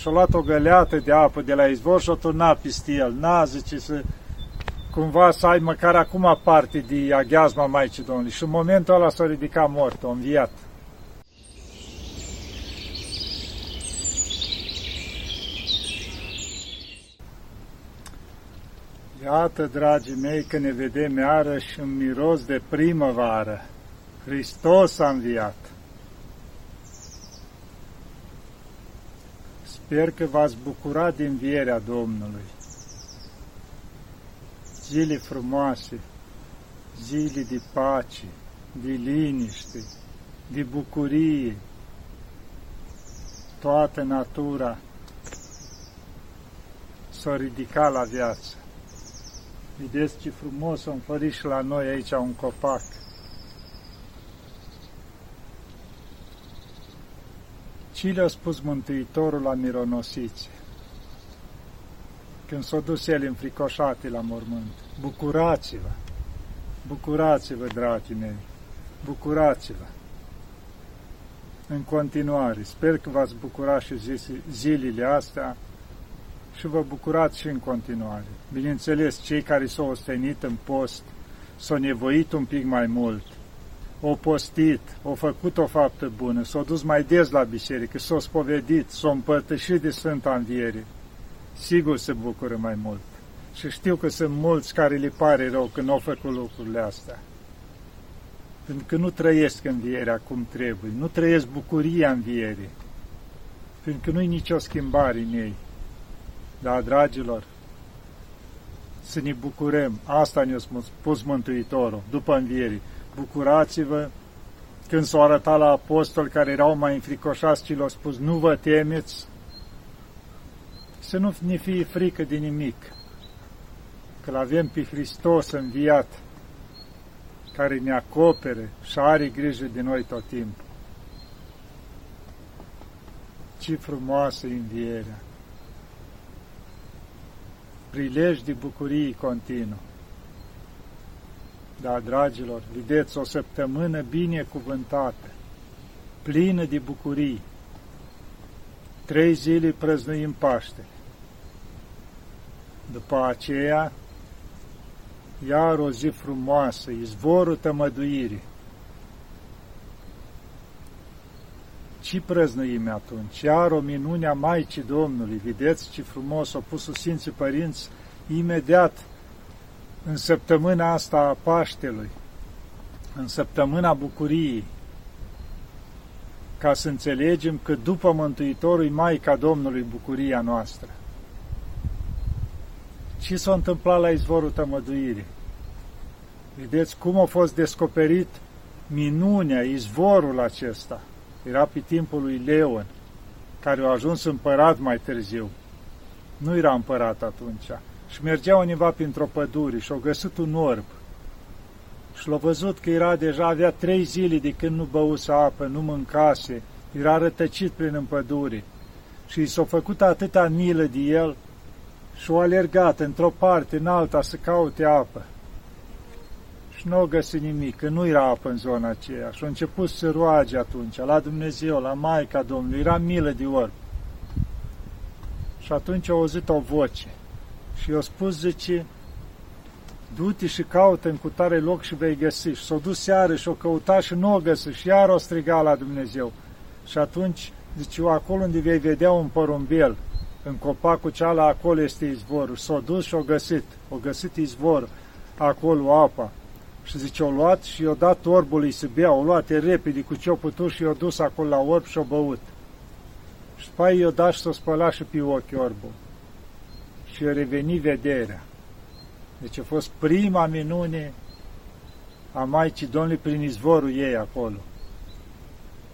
Și-a luat o găleată de apă de la izvor și-o turnat peste el. N-a, zice, să cumva să ai măcar acum parte de aghiazma Maicii Domnului. Și în momentul ăla s-a ridicat mort, a înviat. Iată, dragii mei, că ne vedem iarăși în miros de primăvară. Hristos a înviat. Sper că v-ați bucurat din vierea Domnului. Zile frumoase, zile de pace, de liniște, de bucurie, toată natura s-a ridicat la viață. Vedeți ce frumos a înflărit și la noi aici un copac. Ce le-a spus Mântuitorul la mironosițe? Când s-a dus el înfricoșate la mormânt. Bucurați-vă! Bucurați-vă, dragii mei! Bucurați-vă! În continuare, sper că v-ați bucurat și zilele astea și vă bucurați și în continuare. Bineînțeles, cei care s-au ostenit în post, s-au nevoit un pic mai mult, o postit, o făcut o faptă bună, s-au dus mai des la biserică, s-au spovedit, s-au împărtășit de Sfânta Înviere, sigur se bucură mai mult. Și știu că sunt mulți care le pare rău că nu au făcut lucrurile astea. Pentru că nu trăiesc învierea cum trebuie, nu trăiesc bucuria învierii, pentru că nu-i nicio schimbare în ei. Da, dragilor, să ne bucurăm. Asta ne-a spus Mântuitorul după învierii. Bucurați-vă când s-au arătat la apostoli care erau mai înfricoșați și le-au spus, nu vă temeți, să nu ne fie frică de nimic, că avem pe Hristos înviat, care ne acopere și are grijă de noi tot timpul. Ce frumoasă învierea! Prilej de bucurii continuu. Da, dragilor, vedeți o săptămână binecuvântată, plină de bucurii. Trei zile prăznuim Paște. După aceea, iar o zi frumoasă, izvorul tămăduirii. Ce prăznuim atunci? Iar o minune a Maicii Domnului. Vedeți ce frumos au pus Sfinții Părinți imediat în săptămâna asta a Paștelui, în săptămâna bucuriei, ca să înțelegem că după Mântuitorul e Maica Domnului bucuria noastră. Ce s-a întâmplat la izvorul tămăduirii? Vedeți cum a fost descoperit minunea, izvorul acesta – era pe timpul lui Leon, care a ajuns împărat mai târziu. Nu era împărat atunci. Și mergea undeva printr-o pădure și a găsit un orb. Și l-a văzut că era deja, avea trei zile de când nu băuse apă, nu mâncase, era rătăcit prin în pădure. Și i s-a făcut atâta milă de el și a alergat într-o parte, în alta, să caute apă și nu a găsit nimic, că nu era apă în zona aceea. Și a început să roage atunci, la Dumnezeu, la Maica Domnului, era milă de orb. Și atunci a auzit o voce și i-a spus, zice, du-te și caută în cutare loc și vei găsi. Și s-a dus seară și o căuta și nu o găsi și iar o striga la Dumnezeu. Și atunci, zice, acolo unde vei vedea un porumbel, în copacul ceala, acolo este izvorul. S-a dus și o găsit, o găsit izvorul, acolo apa. Și zice, o luat și i-a dat orbului să bea, o luat repede cu ce-o putut și i-a dus acolo la orb și o băut. Și după i-a dat și s-o spălat și pe ochi orbul. Și i-a revenit vederea. Deci a fost prima minune a Maicii Domnului prin izvorul ei acolo.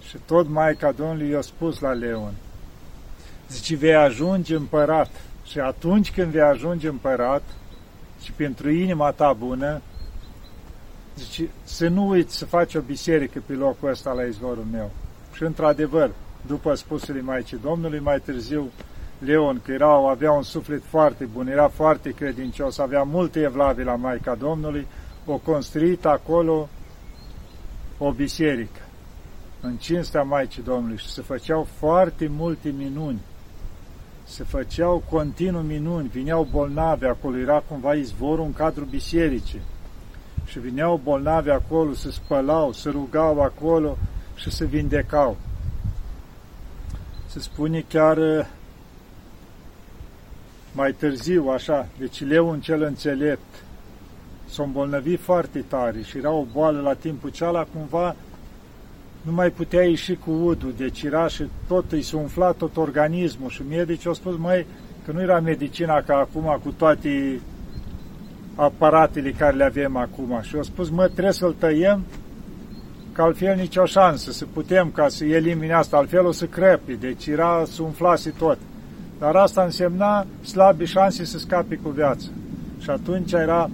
Și tot Maica Domnului i-a spus la Leon, zice, vei ajunge împărat. Și atunci când vei ajunge împărat, și pentru inima ta bună, Zice, să nu uiți să faci o biserică pe locul ăsta la izvorul meu. Și într-adevăr, după spusele Maicii Domnului, mai târziu, Leon, că era, avea un suflet foarte bun, era foarte credincios, avea multe evlavi la Maica Domnului, o construit acolo o biserică în cinstea Maicii Domnului și se făceau foarte multe minuni se făceau continuu minuni, vineau bolnavi acolo, era cumva izvorul în cadrul bisericii. Și vineau bolnavi acolo, se spălau, se rugau acolo și se vindecau. Se spune chiar uh, mai târziu, așa, deci leul cel înțelept s-a îmbolnăvit foarte tare și era o boală la timpul ceala, cumva nu mai putea ieși cu udul, deci era și tot îi s-a umflat tot organismul și medicii au spus, măi, că nu era medicina ca acum cu toate aparatele care le avem acum și au spus, mă, trebuie să-l tăiem că altfel nicio șansă să putem ca să elimine asta, altfel o să crepi, deci era să umflase tot. Dar asta însemna slabi șanse să scape cu viață. Și atunci era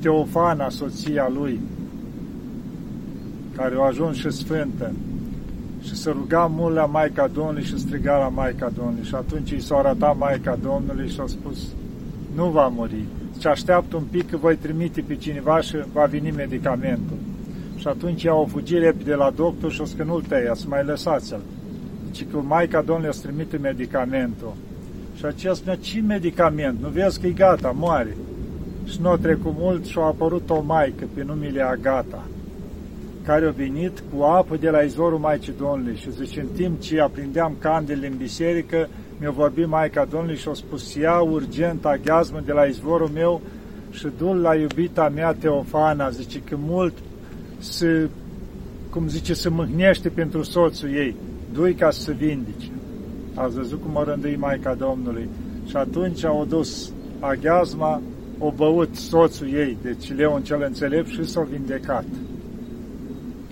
Teofana, soția lui, care a ajuns și sfântă, și se ruga mult la Maica Domnului și striga la Maica Domnului. Și atunci i s-a arătat Maica Domnului și a spus, nu va muri, și așteaptă un pic că voi trimite pe cineva și va veni medicamentul. Și atunci ea o fugi repede la doctor și o că nu-l tăia, să mai lăsați-l. Deci că Maica Domnului a trimite medicamentul. Și aceea spunea, ce medicament? Nu vezi că e gata, moare. Și nu a trecut mult și a apărut o maică pe numele Agata, care a venit cu apă de la izvorul Maicii Domnului și zice, în timp ce aprindeam candele în biserică, mi-a vorbit Maica Domnului și a spus, ia urgent aghiazmă de la izvorul meu și du la iubita mea Teofana, zice că mult să, cum zice, să mâhnește pentru soțul ei, du ca să se vindice. Ați văzut cum a rânduit Maica Domnului. Și atunci au dus aghiazma, o băut soțul ei, deci Leon cel înțelept, și s-a vindecat.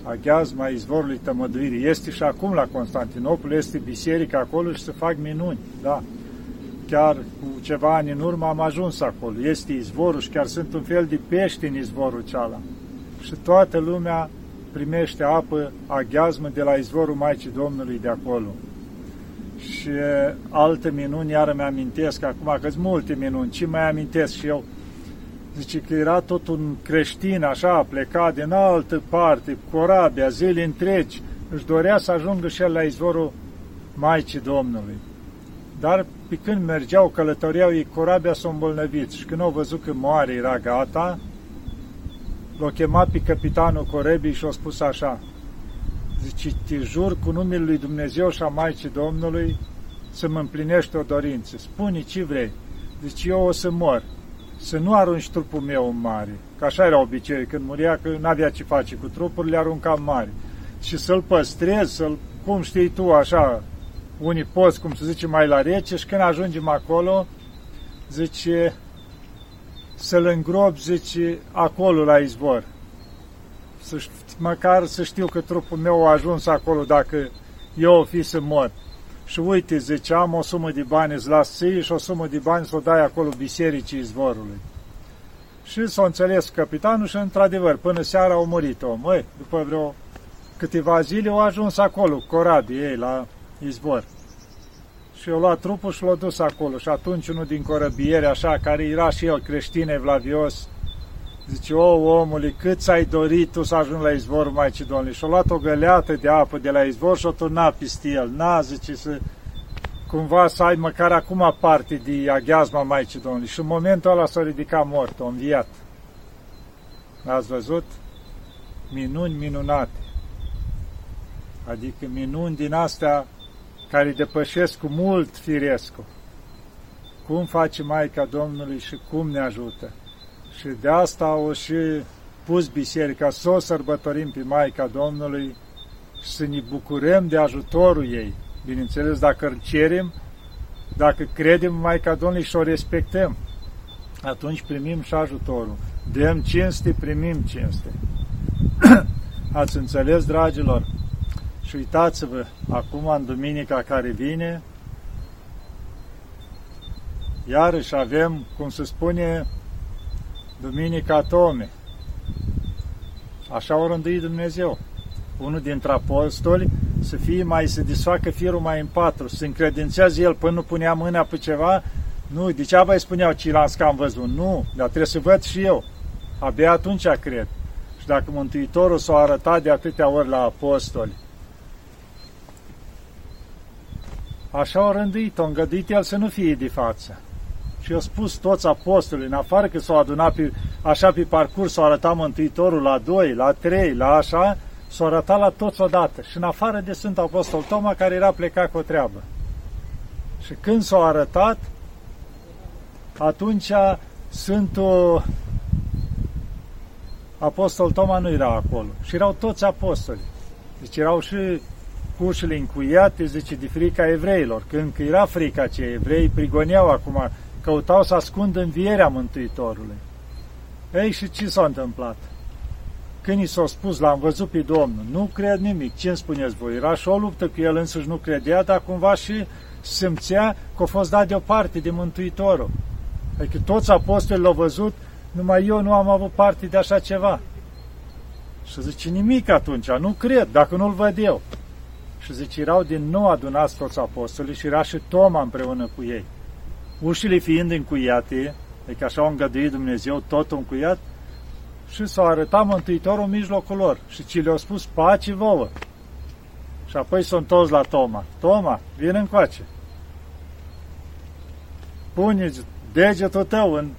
Aghiazma izvorului tămăduirii. Este și acum la Constantinopol, este biserica acolo și se fac minuni, da. Chiar cu ceva ani în urmă am ajuns acolo. Este izvorul și chiar sunt un fel de pești în izvorul ceala. Și toată lumea primește apă aghiazmă de la izvorul Maicii Domnului de acolo și alte minuni, iară mi-amintesc acum, că multe minuni, ce mai amintesc și eu, zice că era tot un creștin așa, plecat din altă parte, corabia, zile întregi, își dorea să ajungă și el la izvorul Maicii Domnului. Dar pe când mergeau, călătoreau, ei corabia s-a îmbolnăvit și când au văzut că moare, era gata, l-a chemat pe capitanul corebii și a spus așa, Zice, te jur cu numele lui Dumnezeu și a Maicii Domnului să mă împlinești o dorință. Spune ce vrei. Zice, eu o să mor. Să nu arunci trupul meu în mare. Că așa era obicei, când muria, că nu avea ce face cu trupul, le arunca în mare. Și să-l păstrez, să-l, cum știi tu, așa, unii poți, cum se zice, mai la rece și când ajungem acolo, zice, să-l îngrop, zice, acolo la izvor să, măcar să știu că trupul meu a ajuns acolo dacă eu o fi să mor. Și uite, zice, am o sumă de bani, îți las ție și o sumă de bani să o dai acolo bisericii izvorului. Și s-a înțeles capitanul și, într-adevăr, până seara au murit om. Măi, după vreo câteva zile au ajuns acolo, corabii ei, la izvor. Și au luat trupul și l-au dus acolo. Și atunci unul din corăbieri, așa, care era și el creștin evlavios, Zice, o, omule, cât ți-ai dorit tu să ajungi la izvorul Maicii Domnului? Și-a luat o găleată de apă de la izvor și-o turnat peste el. Na, zice, să cumva să ai măcar acum parte de aghiazma Maicii Domnului. Și în momentul ăla s-a ridicat mort, a înviat. Ați văzut? Minuni minunate. Adică minuni din astea care depășesc cu mult firescul. Cum face Maica Domnului și cum ne ajută. Și de asta au și pus biserica să o sărbătorim pe Maica Domnului și să ne bucurăm de ajutorul ei. Bineînțeles, dacă îl cerem, dacă credem în Maica Domnului și o respectăm, atunci primim și ajutorul. Dăm cinste, primim cinste. Ați înțeles, dragilor? Și uitați-vă, acum, în duminica care vine, iarăși avem, cum se spune, Duminica Tome. Așa o rânduit Dumnezeu. Unul dintre apostoli să fie mai, să desfacă firul mai în patru, să încredințează el până nu punea mâna pe ceva, nu, degeaba îi spuneau ce că am văzut, nu, dar trebuie să văd și eu. Abia atunci cred. Și dacă Mântuitorul s-a arătat de atâtea ori la apostoli, Așa au rânduit-o, îngăduit el să nu fie de față. Și au spus toți apostolii, în afară că s-au adunat pe, așa pe parcurs, s-au arătat Mântuitorul la doi, la trei, la așa, s-au arătat la toți odată. Și în afară de Sfântul Apostol Toma, care era plecat cu o treabă. Și când s-au arătat, atunci Sfântul Apostol Toma nu era acolo. Și erau toți apostoli. Deci erau și cu ușile încuiate, zice, de frica evreilor. Când era frica ce evrei prigoneau acum, căutau să ascundă învierea Mântuitorului. Ei, și ce s-a întâmplat? Când i s-a spus, l-am văzut pe Domnul, nu cred nimic, ce îmi spuneți voi? Era și o luptă cu el însuși, nu credea, dar cumva și simțea că a fost dat deoparte de Mântuitorul. Adică toți apostolii l-au văzut, numai eu nu am avut parte de așa ceva. Și zice, nimic atunci, nu cred, dacă nu-l văd eu. Și zice, erau din nou adunați toți apostolii și era și Toma împreună cu ei. Ușile fiind încuiate, adică așa au îngăduit Dumnezeu, tot încuiat, și s-a arătat Mântuitorul în mijlocul lor și ci le-au spus pace vouă. Și apoi s-au întors la Toma. Toma, vine încoace. Pune degetul tău în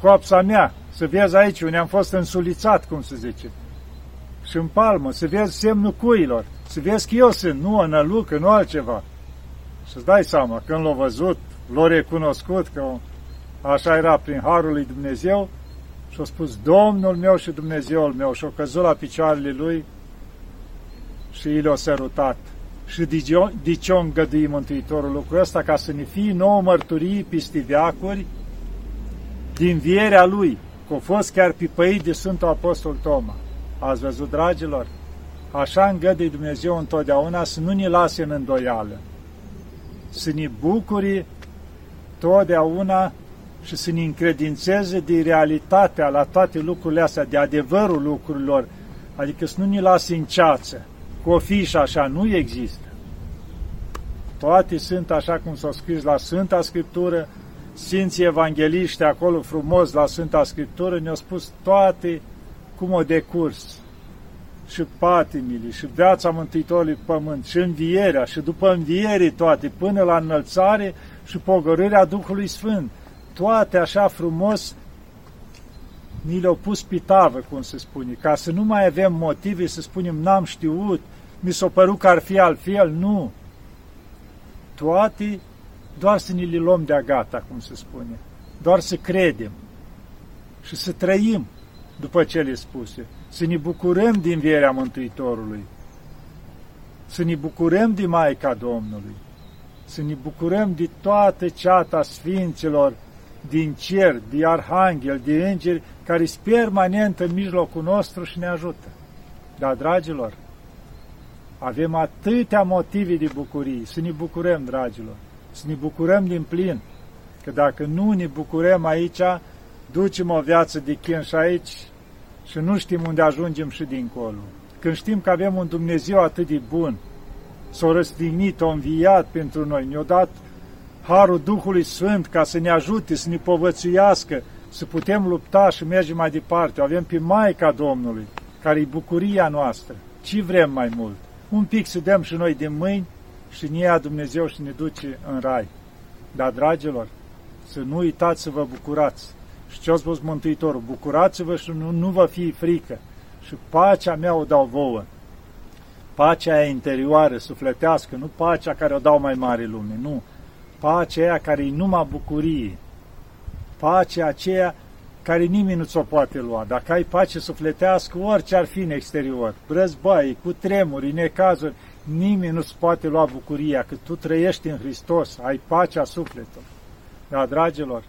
coapsa mea, să vezi aici unde am fost însulițat, cum se zice. Și în palmă, să vezi semnul cuilor, să vezi că eu sunt, nu o nălucă, nu altceva. Și-ți dai seama, când l-a văzut, l-a recunoscut că așa era prin Harul lui Dumnezeu și a spus, Domnul meu și Dumnezeul meu, și a căzut la picioarele lui și i le-a sărutat. Și de ce o îngădui Mântuitorul lucrul ăsta? Ca să ne fie nouă mărturii pistiveacuri din vierea lui, că a fost chiar pipăit de Sfântul Apostol Toma. Ați văzut, dragilor? Așa îngădui Dumnezeu întotdeauna să nu ne lase în îndoială, să ne bucuri totdeauna și să ne încredințeze de realitatea la toate lucrurile astea, de adevărul lucrurilor, adică să nu ne lase în ceață, cu o fișă așa, nu există. Toate sunt așa cum s-au scris la Sfânta Scriptură, Sfinții Evangeliști acolo frumos la Sfânta Scriptură ne-au spus toate cum o decurs și patimile, și viața Mântuitorului Pământ, și învierea, și după înviere toate, până la înălțare și pogorârea Duhului Sfânt. Toate așa frumos ni le-au pus pitavă, cum se spune, ca să nu mai avem motive să spunem n-am știut, mi s-a părut că ar fi altfel, nu. Toate doar să ne le luăm de-a gata, cum se spune, doar să credem și să trăim după cele spuse, să ne bucurăm din vierea Mântuitorului, să ne bucurăm de Maica Domnului, să ne bucurăm de toată ceata Sfinților din cer, de arhanghel, de îngeri, care sunt permanent în mijlocul nostru și ne ajută. Dar, dragilor, avem atâtea motive de bucurie, să ne bucurăm, dragilor, să ne bucurăm din plin, că dacă nu ne bucurăm aici, ducem o viață de chin și aici și nu știm unde ajungem și dincolo. Când știm că avem un Dumnezeu atât de bun, s-a răstignit, a înviat pentru noi, ne-a dat Harul Duhului Sfânt ca să ne ajute, să ne povățuiască, să putem lupta și merge mai departe. O avem pe Maica Domnului, care e bucuria noastră. Ce vrem mai mult? Un pic să dăm și noi din mâini și ne ia Dumnezeu și ne duce în rai. Dar, dragilor, să nu uitați să vă bucurați. Și ce a spus Mântuitorul? Bucurați-vă și nu, nu vă fie frică. Și pacea mea o dau vouă. Pacea aia interioară, sufletească, nu pacea care o dau mai mare lume, nu. Pacea aia care e numai bucurie. Pacea aceea care nimeni nu ți-o poate lua. Dacă ai pace sufletească, orice ar fi în exterior, război, cu tremuri, necazuri, nimeni nu-ți poate lua bucuria, că tu trăiești în Hristos, ai pacea sufletului. Dar, dragilor,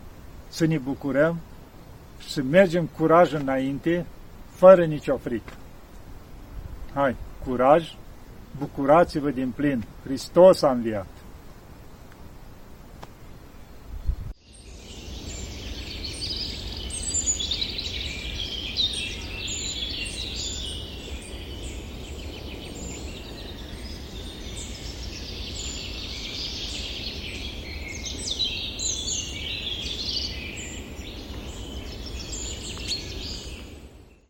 să ne bucurăm și să mergem curaj înainte, fără nicio frică. Hai, curaj, bucurați-vă din plin, Hristos a înviat.